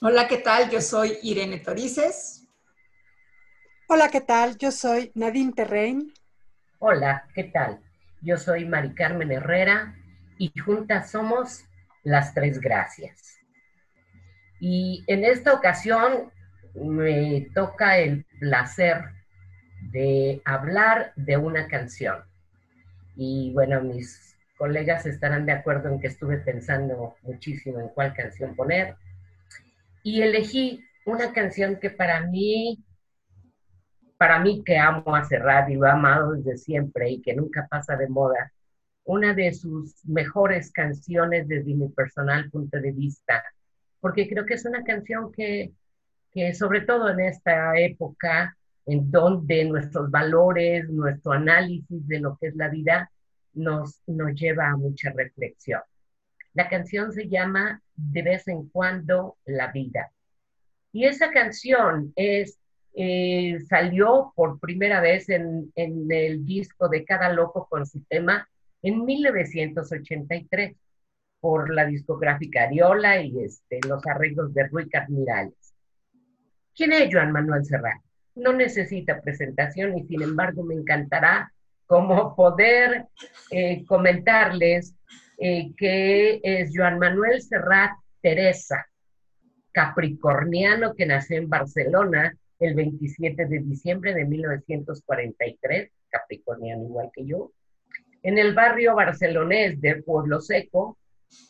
Hola, ¿qué tal? Yo soy Irene Torices. Hola, ¿qué tal? Yo soy Nadine Terrein. Hola, ¿qué tal? Yo soy Mari Carmen Herrera y juntas somos las tres gracias. Y en esta ocasión me toca el placer de hablar de una canción. Y bueno, mis colegas estarán de acuerdo en que estuve pensando muchísimo en cuál canción poner. Y elegí una canción que para mí, para mí que amo a Serrat y lo he amado desde siempre y que nunca pasa de moda, una de sus mejores canciones desde mi personal punto de vista, porque creo que es una canción que, que sobre todo en esta época, en donde nuestros valores, nuestro análisis de lo que es la vida nos, nos lleva a mucha reflexión. La canción se llama De vez en cuando la vida. Y esa canción es, eh, salió por primera vez en, en el disco de Cada Loco con su tema en 1983 por la discográfica Ariola y este, los arreglos de Rui Carmirales. ¿Quién es Joan Manuel Serrat? No necesita presentación y sin embargo me encantará como poder eh, comentarles eh, que es Joan Manuel Serrat Teresa, capricorniano que nació en Barcelona el 27 de diciembre de 1943, capricorniano igual que yo, en el barrio barcelonés de Pueblo Seco,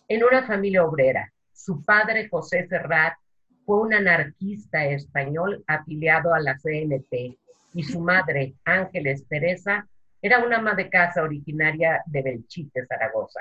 en una familia obrera. Su padre, José Serrat, fue un anarquista español afiliado a la CNT y su madre, Ángeles Teresa, era una ama de casa originaria de Belchite, Zaragoza.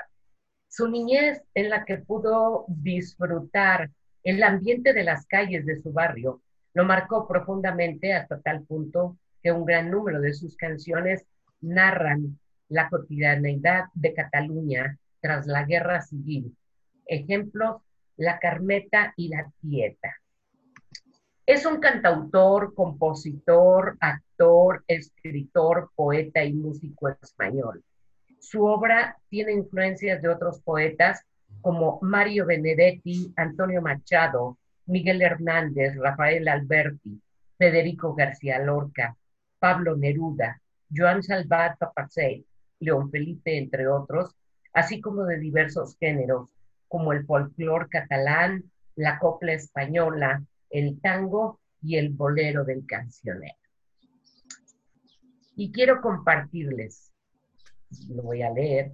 Su niñez en la que pudo disfrutar el ambiente de las calles de su barrio lo marcó profundamente hasta tal punto que un gran número de sus canciones narran la cotidianeidad de Cataluña tras la guerra civil. Ejemplos, La Carmeta y La Tieta. Es un cantautor, compositor, actor, escritor, poeta y músico español. Su obra tiene influencias de otros poetas como Mario Benedetti, Antonio Machado, Miguel Hernández, Rafael Alberti, Federico García Lorca, Pablo Neruda, Joan Salvat Papasseit, León Felipe, entre otros, así como de diversos géneros, como el folclore catalán, la copla española, el tango y el bolero del cancionero. Y quiero compartirles, lo voy a leer,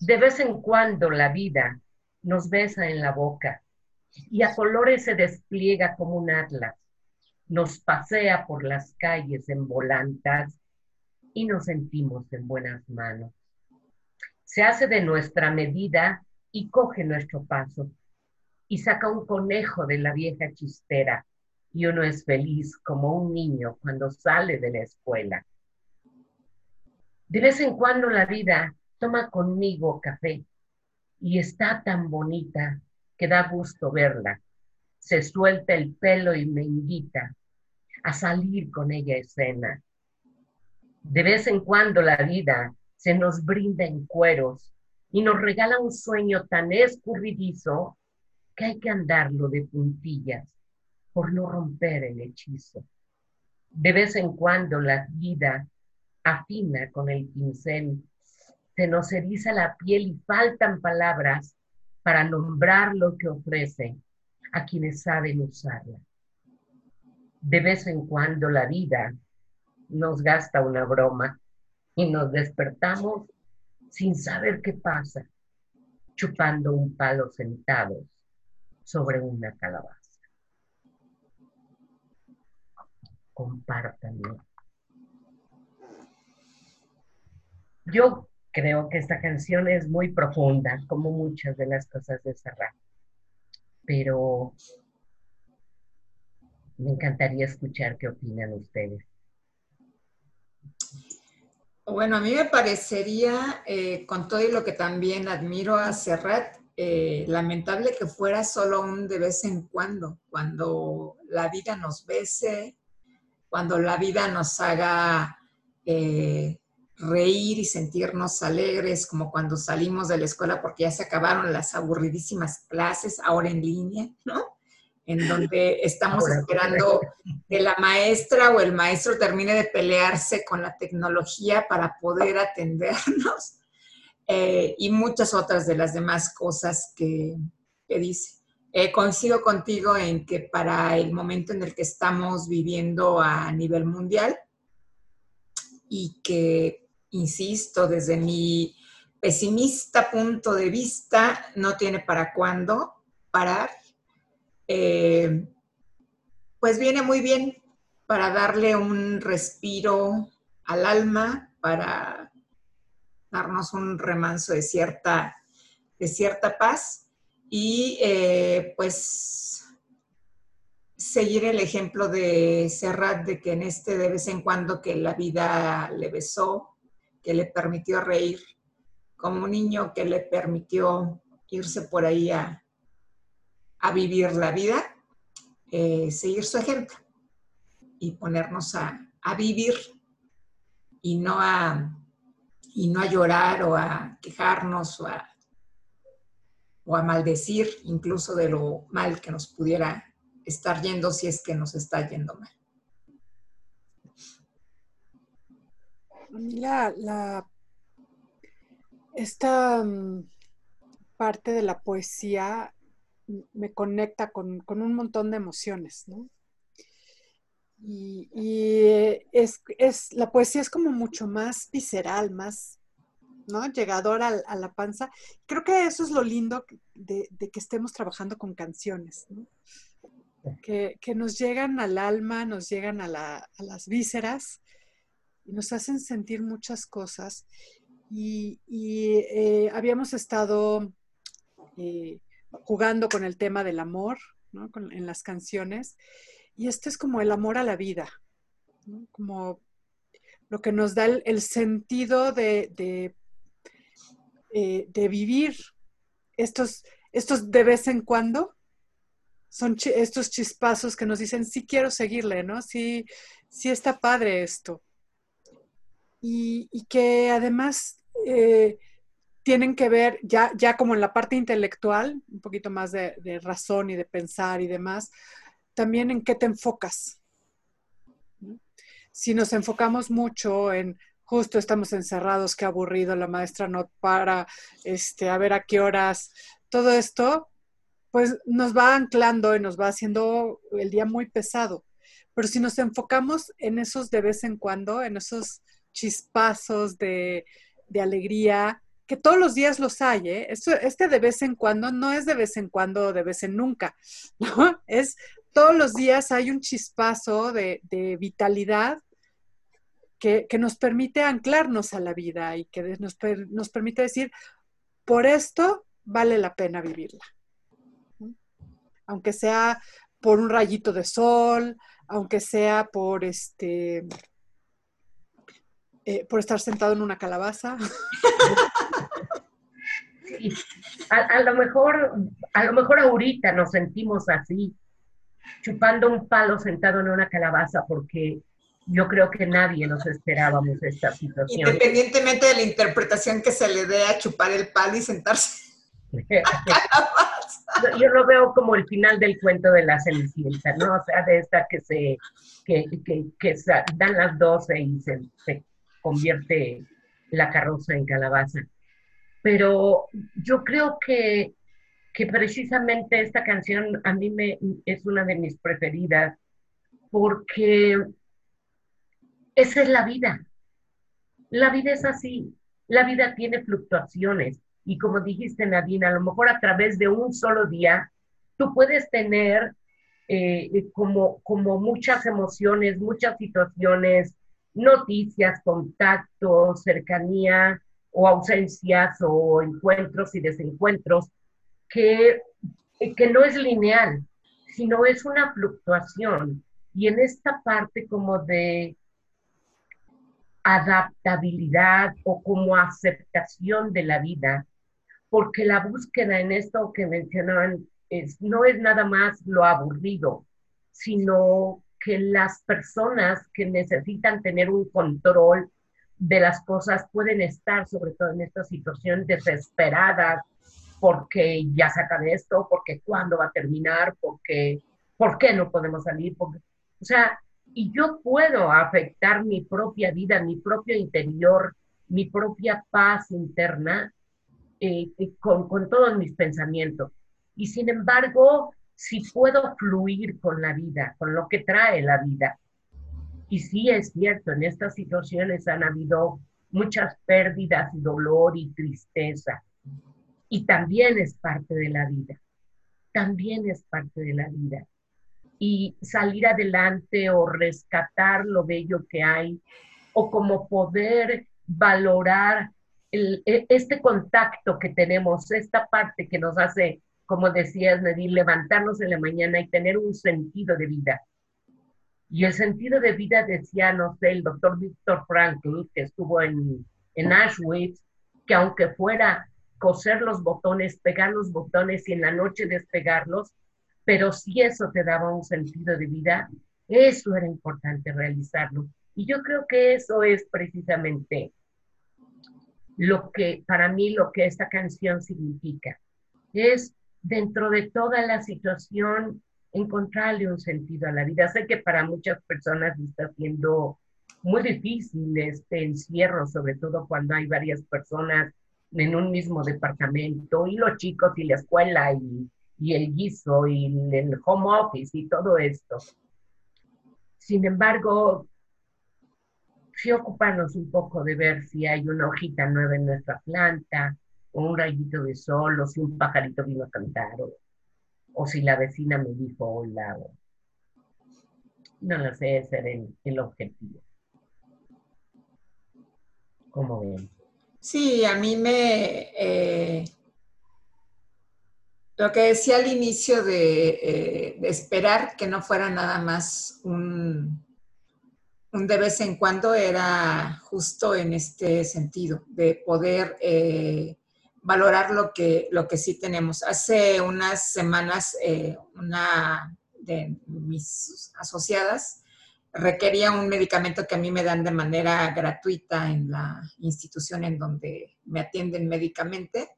de vez en cuando la vida nos besa en la boca y a colores se despliega como un atlas, nos pasea por las calles en volantas y nos sentimos en buenas manos. Se hace de nuestra medida y coge nuestro paso y saca un conejo de la vieja chistera y uno es feliz como un niño cuando sale de la escuela. De vez en cuando la vida toma conmigo café y está tan bonita que da gusto verla. Se suelta el pelo y me invita a salir con ella a escena. De vez en cuando la vida se nos brinda en cueros y nos regala un sueño tan escurridizo que hay que andarlo de puntillas por no romper el hechizo. De vez en cuando la vida afina con el pincel, se nos eriza la piel y faltan palabras para nombrar lo que ofrece a quienes saben usarla. De vez en cuando la vida nos gasta una broma y nos despertamos sin saber qué pasa, chupando un palo sentados sobre una calabaza. Compártanlo. Yo creo que esta canción es muy profunda, como muchas de las cosas de Serrat, pero me encantaría escuchar qué opinan ustedes. Bueno, a mí me parecería, eh, con todo y lo que también admiro a Serrat, eh, lamentable que fuera solo un de vez en cuando, cuando la vida nos bese, cuando la vida nos haga eh, reír y sentirnos alegres, como cuando salimos de la escuela porque ya se acabaron las aburridísimas clases, ahora en línea, ¿no? en donde estamos esperando que la maestra o el maestro termine de pelearse con la tecnología para poder atendernos eh, y muchas otras de las demás cosas que, dice. Eh, coincido contigo en que para el momento en el que estamos viviendo a nivel mundial y que, insisto, desde mi pesimista punto de vista, no tiene para cuándo parar. Eh, pues viene muy bien para darle un respiro al alma, para darnos un remanso de cierta, de cierta paz y eh, pues seguir el ejemplo de Serrat de que en este de vez en cuando que la vida le besó, que le permitió reír, como un niño que le permitió irse por ahí a, a vivir la vida, eh, seguir su ejemplo y ponernos a, vivir y no a, y no a llorar o a quejarnos o a, o a maldecir incluso de lo mal que nos pudiera estar yendo si es que nos está yendo mal. La, la, esta mm, parte de la poesía me conecta con, un montón de emociones, ¿no? Y, es, la poesía es como mucho más visceral, más, ¿no? Llegador a, la panza. Creo que eso es lo lindo de, que estemos trabajando con canciones, ¿no? Que, nos llegan al alma, nos llegan a, las vísceras y nos hacen sentir muchas cosas. Y, eh, habíamos estado eh, jugando con el tema del amor ¿no? en las canciones. Y este es como el amor a la vida, como lo que nos da el, sentido de, de, eh, vivir estos, estos de vez en cuando. Son estos chispazos que nos dicen, sí quiero seguirle, ¿no? Sí, sí está padre esto. Y, que además eh, tienen que ver ya, ya como en la parte intelectual, un poquito más de, razón y de pensar y demás, también en qué te enfocas. Si nos enfocamos mucho en justo estamos encerrados, qué aburrido, la maestra no para, este, a ver a qué horas, todo esto, pues nos va anclando y nos va haciendo el día muy pesado. Pero si nos enfocamos en esos de vez en cuando, en esos chispazos de, de alegría, que todos los días los hay, ¿eh? este de vez en cuando no es de vez en cuando de vez en nunca, ¿no? Es todos los días hay un chispazo de, vitalidad que, nos permite anclarnos a la vida y que nos, nos permite decir, por esto vale la pena vivirla. Aunque sea por un rayito de sol, aunque sea por este eh, por estar sentado en una calabaza. A, lo mejor, a lo mejor ahorita nos sentimos así, chupando un palo sentado en una calabaza, porque yo creo que nadie nos esperábamos esta situación. Independientemente de la interpretación que se le dé a chupar el palo y sentarse. yo lo veo como el final del cuento de la Cenicienta, ¿no? O sea, de esta que se que, que, que dan las 12 y se, se convierte la carroza en calabaza. Pero yo creo que, que precisamente esta canción a mí me, es una de mis preferidas porque esa es la vida. La vida es así. La vida tiene fluctuaciones. Y como dijiste, Nadine, a lo mejor a través de un solo día, tú puedes tener eh, como, como muchas emociones, muchas situaciones, noticias, contactos, cercanía o ausencias o encuentros y desencuentros que, que no es lineal, sino es una fluctuación. Y en esta parte como de adaptabilidad o como aceptación de la vida, porque la búsqueda en esto que mencionaban es, no es nada más lo aburrido, sino que las personas que necesitan tener un control de las cosas pueden estar, sobre todo en esta situación, desesperadas porque ya se acabe esto, porque cuándo va a terminar, porque ¿Por qué no podemos salir? Porque, o sea, y yo puedo afectar mi propia vida, mi propio interior, mi propia paz interna eh, eh, con, con todos mis pensamientos. Y sin embargo, si puedo fluir con la vida, con lo que trae la vida. Y sí es cierto, en estas situaciones han habido muchas pérdidas, dolor y tristeza. Y también es parte de la vida. También es parte de la vida. Y salir adelante o rescatar lo bello que hay, o como poder valorar e, este contacto que tenemos, esta parte que nos hace, como decías, Nadir, levantarnos en la mañana y tener un sentido de vida. Y el sentido de vida, decía, no sé, el doctor Víctor Frankl, que estuvo en, en Auschwitz, que aunque fuera coser los botones, pegar los botones y en la noche despegarlos, pero si eso te daba un sentido de vida, eso era importante realizarlo. Y yo creo que eso es precisamente lo que, para mí, lo que esta canción significa. Es dentro de toda la situación encontrarle un sentido a la vida. Sé que para muchas personas está siendo muy difícil este encierro, sobre todo cuando hay varias personas en un mismo departamento y los chicos y la escuela y, el guiso y el home office y todo esto. Sin embargo, sí ocuparnos un poco de ver si hay una hojita nueva en nuestra planta, o un rayito de sol, o si un pajarito vino a cantar, o, si la vecina me dijo hola. no lo sé, ese era el, objetivo. ¿Cómo ven? Sí, a mí me... Eh, lo que decía al inicio de, eh, de esperar que no fuera nada más un, un de vez en cuando era justo en este sentido, de poder eh, valorar lo que, lo que sí tenemos. Hace unas semanas, eh, una de mis asociadas requería un medicamento que a mí me dan de manera gratuita en la institución en donde me atienden médicamente,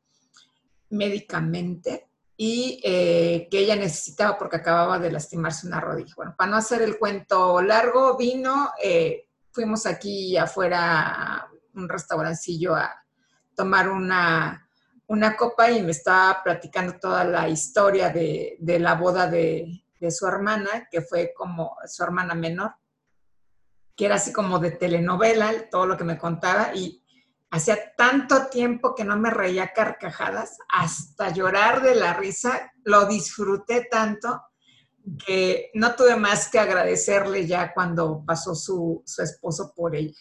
médicamente, y eh, que ella necesitaba porque acababa de lastimarse una rodilla. Bueno, para no hacer el cuento largo, vino, eh, fuimos aquí afuera a un restaurancillo a tomar una, una, copa y me estaba platicando toda la historia de, de la boda de, de su hermana, que fue como su hermana menor, que era así como de telenovela, todo lo que me contaba, y Hacía tanto tiempo que no me reía carcajadas, hasta llorar de la risa, lo disfruté tanto que no tuve más que agradecerle ya cuando pasó su, esposo por ella.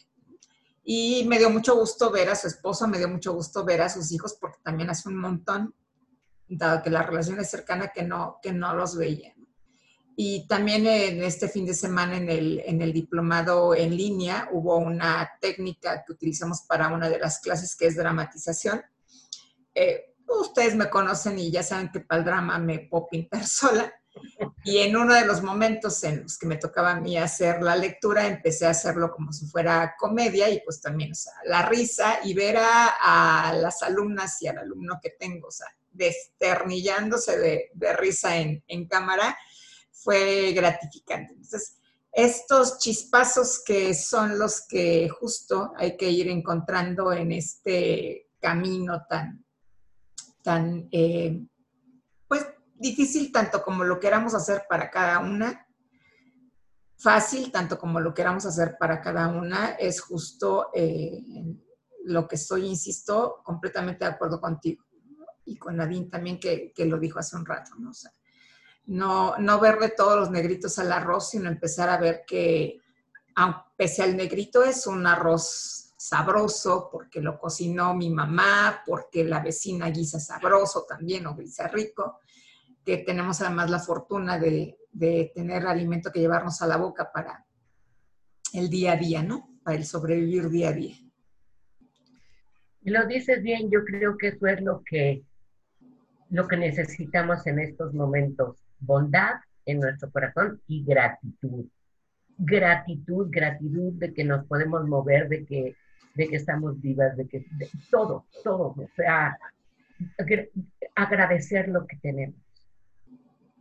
Y me dio mucho gusto ver a su esposo, me dio mucho gusto ver a sus hijos, porque también hace un montón, dado que la relación es cercana, que no, que no los veía. Y también en este fin de semana en el, en el diplomado en línea hubo una técnica que utilizamos para una de las clases que es dramatización. Eh, ustedes me conocen y ya saben que para el drama me puedo pintar sola. Y en uno de los momentos en los que me tocaba a mí hacer la lectura, empecé a hacerlo como si fuera comedia y pues también, o sea, la risa y ver a, las alumnas y al alumno que tengo, o sea, desternillándose de, risa en, cámara, fue gratificante. Entonces, estos chispazos que son los que justo hay que ir encontrando en este camino tan, tan eh, difícil tanto como lo queramos hacer para cada una, fácil tanto como lo queramos hacer para cada una, es justo eh, lo que estoy, insisto, completamente de acuerdo contigo y con Nadine también que, que lo dijo hace un rato, ¿no? O sea, no, no verle todos los negritos al arroz, sino empezar a ver que, pese al negrito, es un arroz sabroso porque lo cocinó mi mamá, porque la vecina guisa sabroso también o guisa rico, que tenemos además la fortuna de, de tener alimento que llevarnos a la boca para el día a día, ¿no? Para el sobrevivir día a día. Lo dices bien, yo creo que eso es lo que, lo que necesitamos en estos momentos bondad en nuestro corazón y gratitud. Gratitud, gratitud de que nos podemos mover, de que, de que estamos vivas, de que todo, todo, o sea, agradecer lo que tenemos.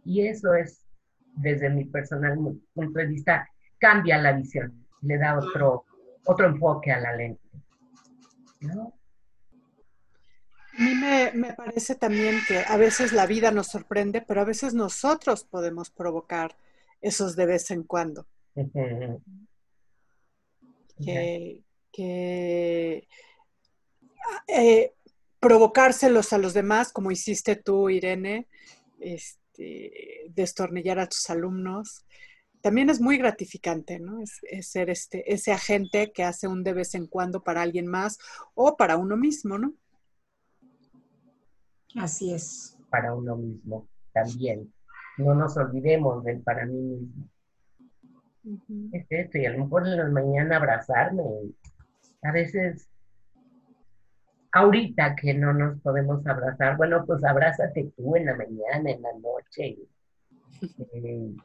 Y eso es desde mi personal punto de vista, cambia la visión, le da otro, otro enfoque a la lente. ¿no? A mí me, parece también que a veces la vida nos sorprende, pero a veces nosotros podemos provocar esos de vez en cuando. que, eh, provocárselos a los demás, como hiciste tú, Irene, este, destornillar a tus alumnos, también es muy gratificante, ¿no? Es, ser este, ese agente que hace un de vez en cuando para alguien más o para uno mismo, ¿no? Así es. Para uno mismo también. No nos olvidemos del para mí mismo. Es esto, y a lo mejor en la mañana abrazarme. A veces, ahorita que no nos podemos abrazar, bueno, pues abrázate tú en la mañana, en la noche. Eh,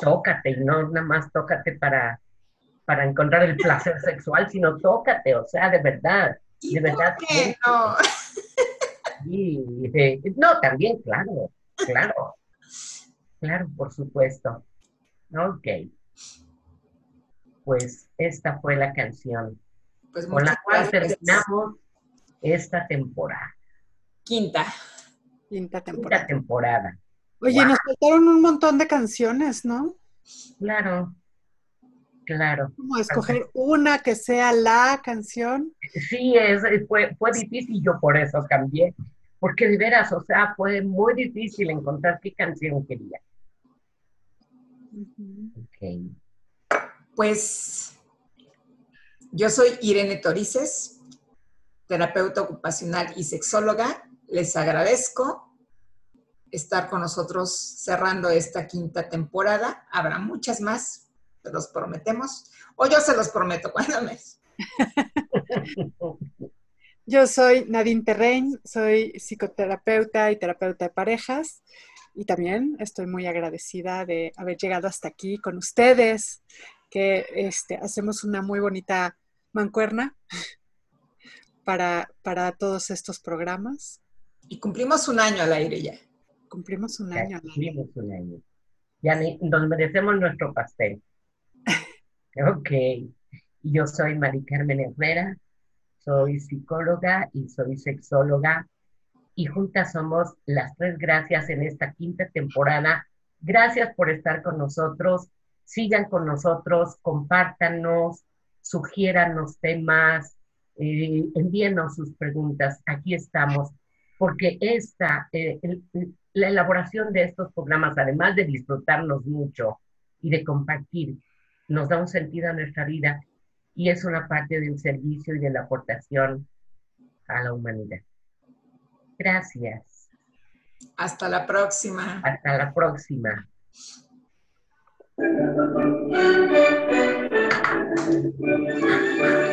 tócate, y no nada más tócate para, para encontrar el placer sexual, sino tócate, o sea, de verdad, de verdad. no? no, también, claro, claro, claro, por supuesto. Ok. Pues esta fue la canción pues con la cual terminamos esta temporada. Quinta. Quinta temporada. Quinta temporada. Oye, nos faltaron un montón de canciones, ¿no? Claro, claro. Como escoger una que sea la canción. Sí, es, fue, fue difícil, yo por eso cambié, porque de veras, o sea, fue muy difícil encontrar qué canción quería. Pues yo soy Irene Torices, terapeuta ocupacional y sexóloga. Les agradezco estar con nosotros cerrando esta quinta temporada. Habrá muchas más, se los prometemos. O yo se los prometo cuando me. Yo soy Nadine Terrein, soy psicoterapeuta y terapeuta de parejas y también estoy muy agradecida de haber llegado hasta aquí con ustedes, que este, hacemos una muy bonita mancuerna para, para todos estos programas. Y cumplimos un año al aire ya. Cumplimos un año. cumplimos un año. Ya nos merecemos nuestro pastel. ok. Yo soy Mari Carmen Herrera, soy psicóloga y soy sexóloga y juntas somos las tres gracias en esta quinta temporada. Gracias por estar con nosotros. Sigan con nosotros, compártanos, sugiéranos temas, eh, envíenos sus preguntas. Aquí estamos, porque esta, eh, la elaboración de estos programas, además de disfrutarnos mucho y de compartir, nos da un sentido a nuestra vida y es una parte del servicio y de la aportación a la humanidad. Gracias. Hasta la próxima. Hasta la próxima.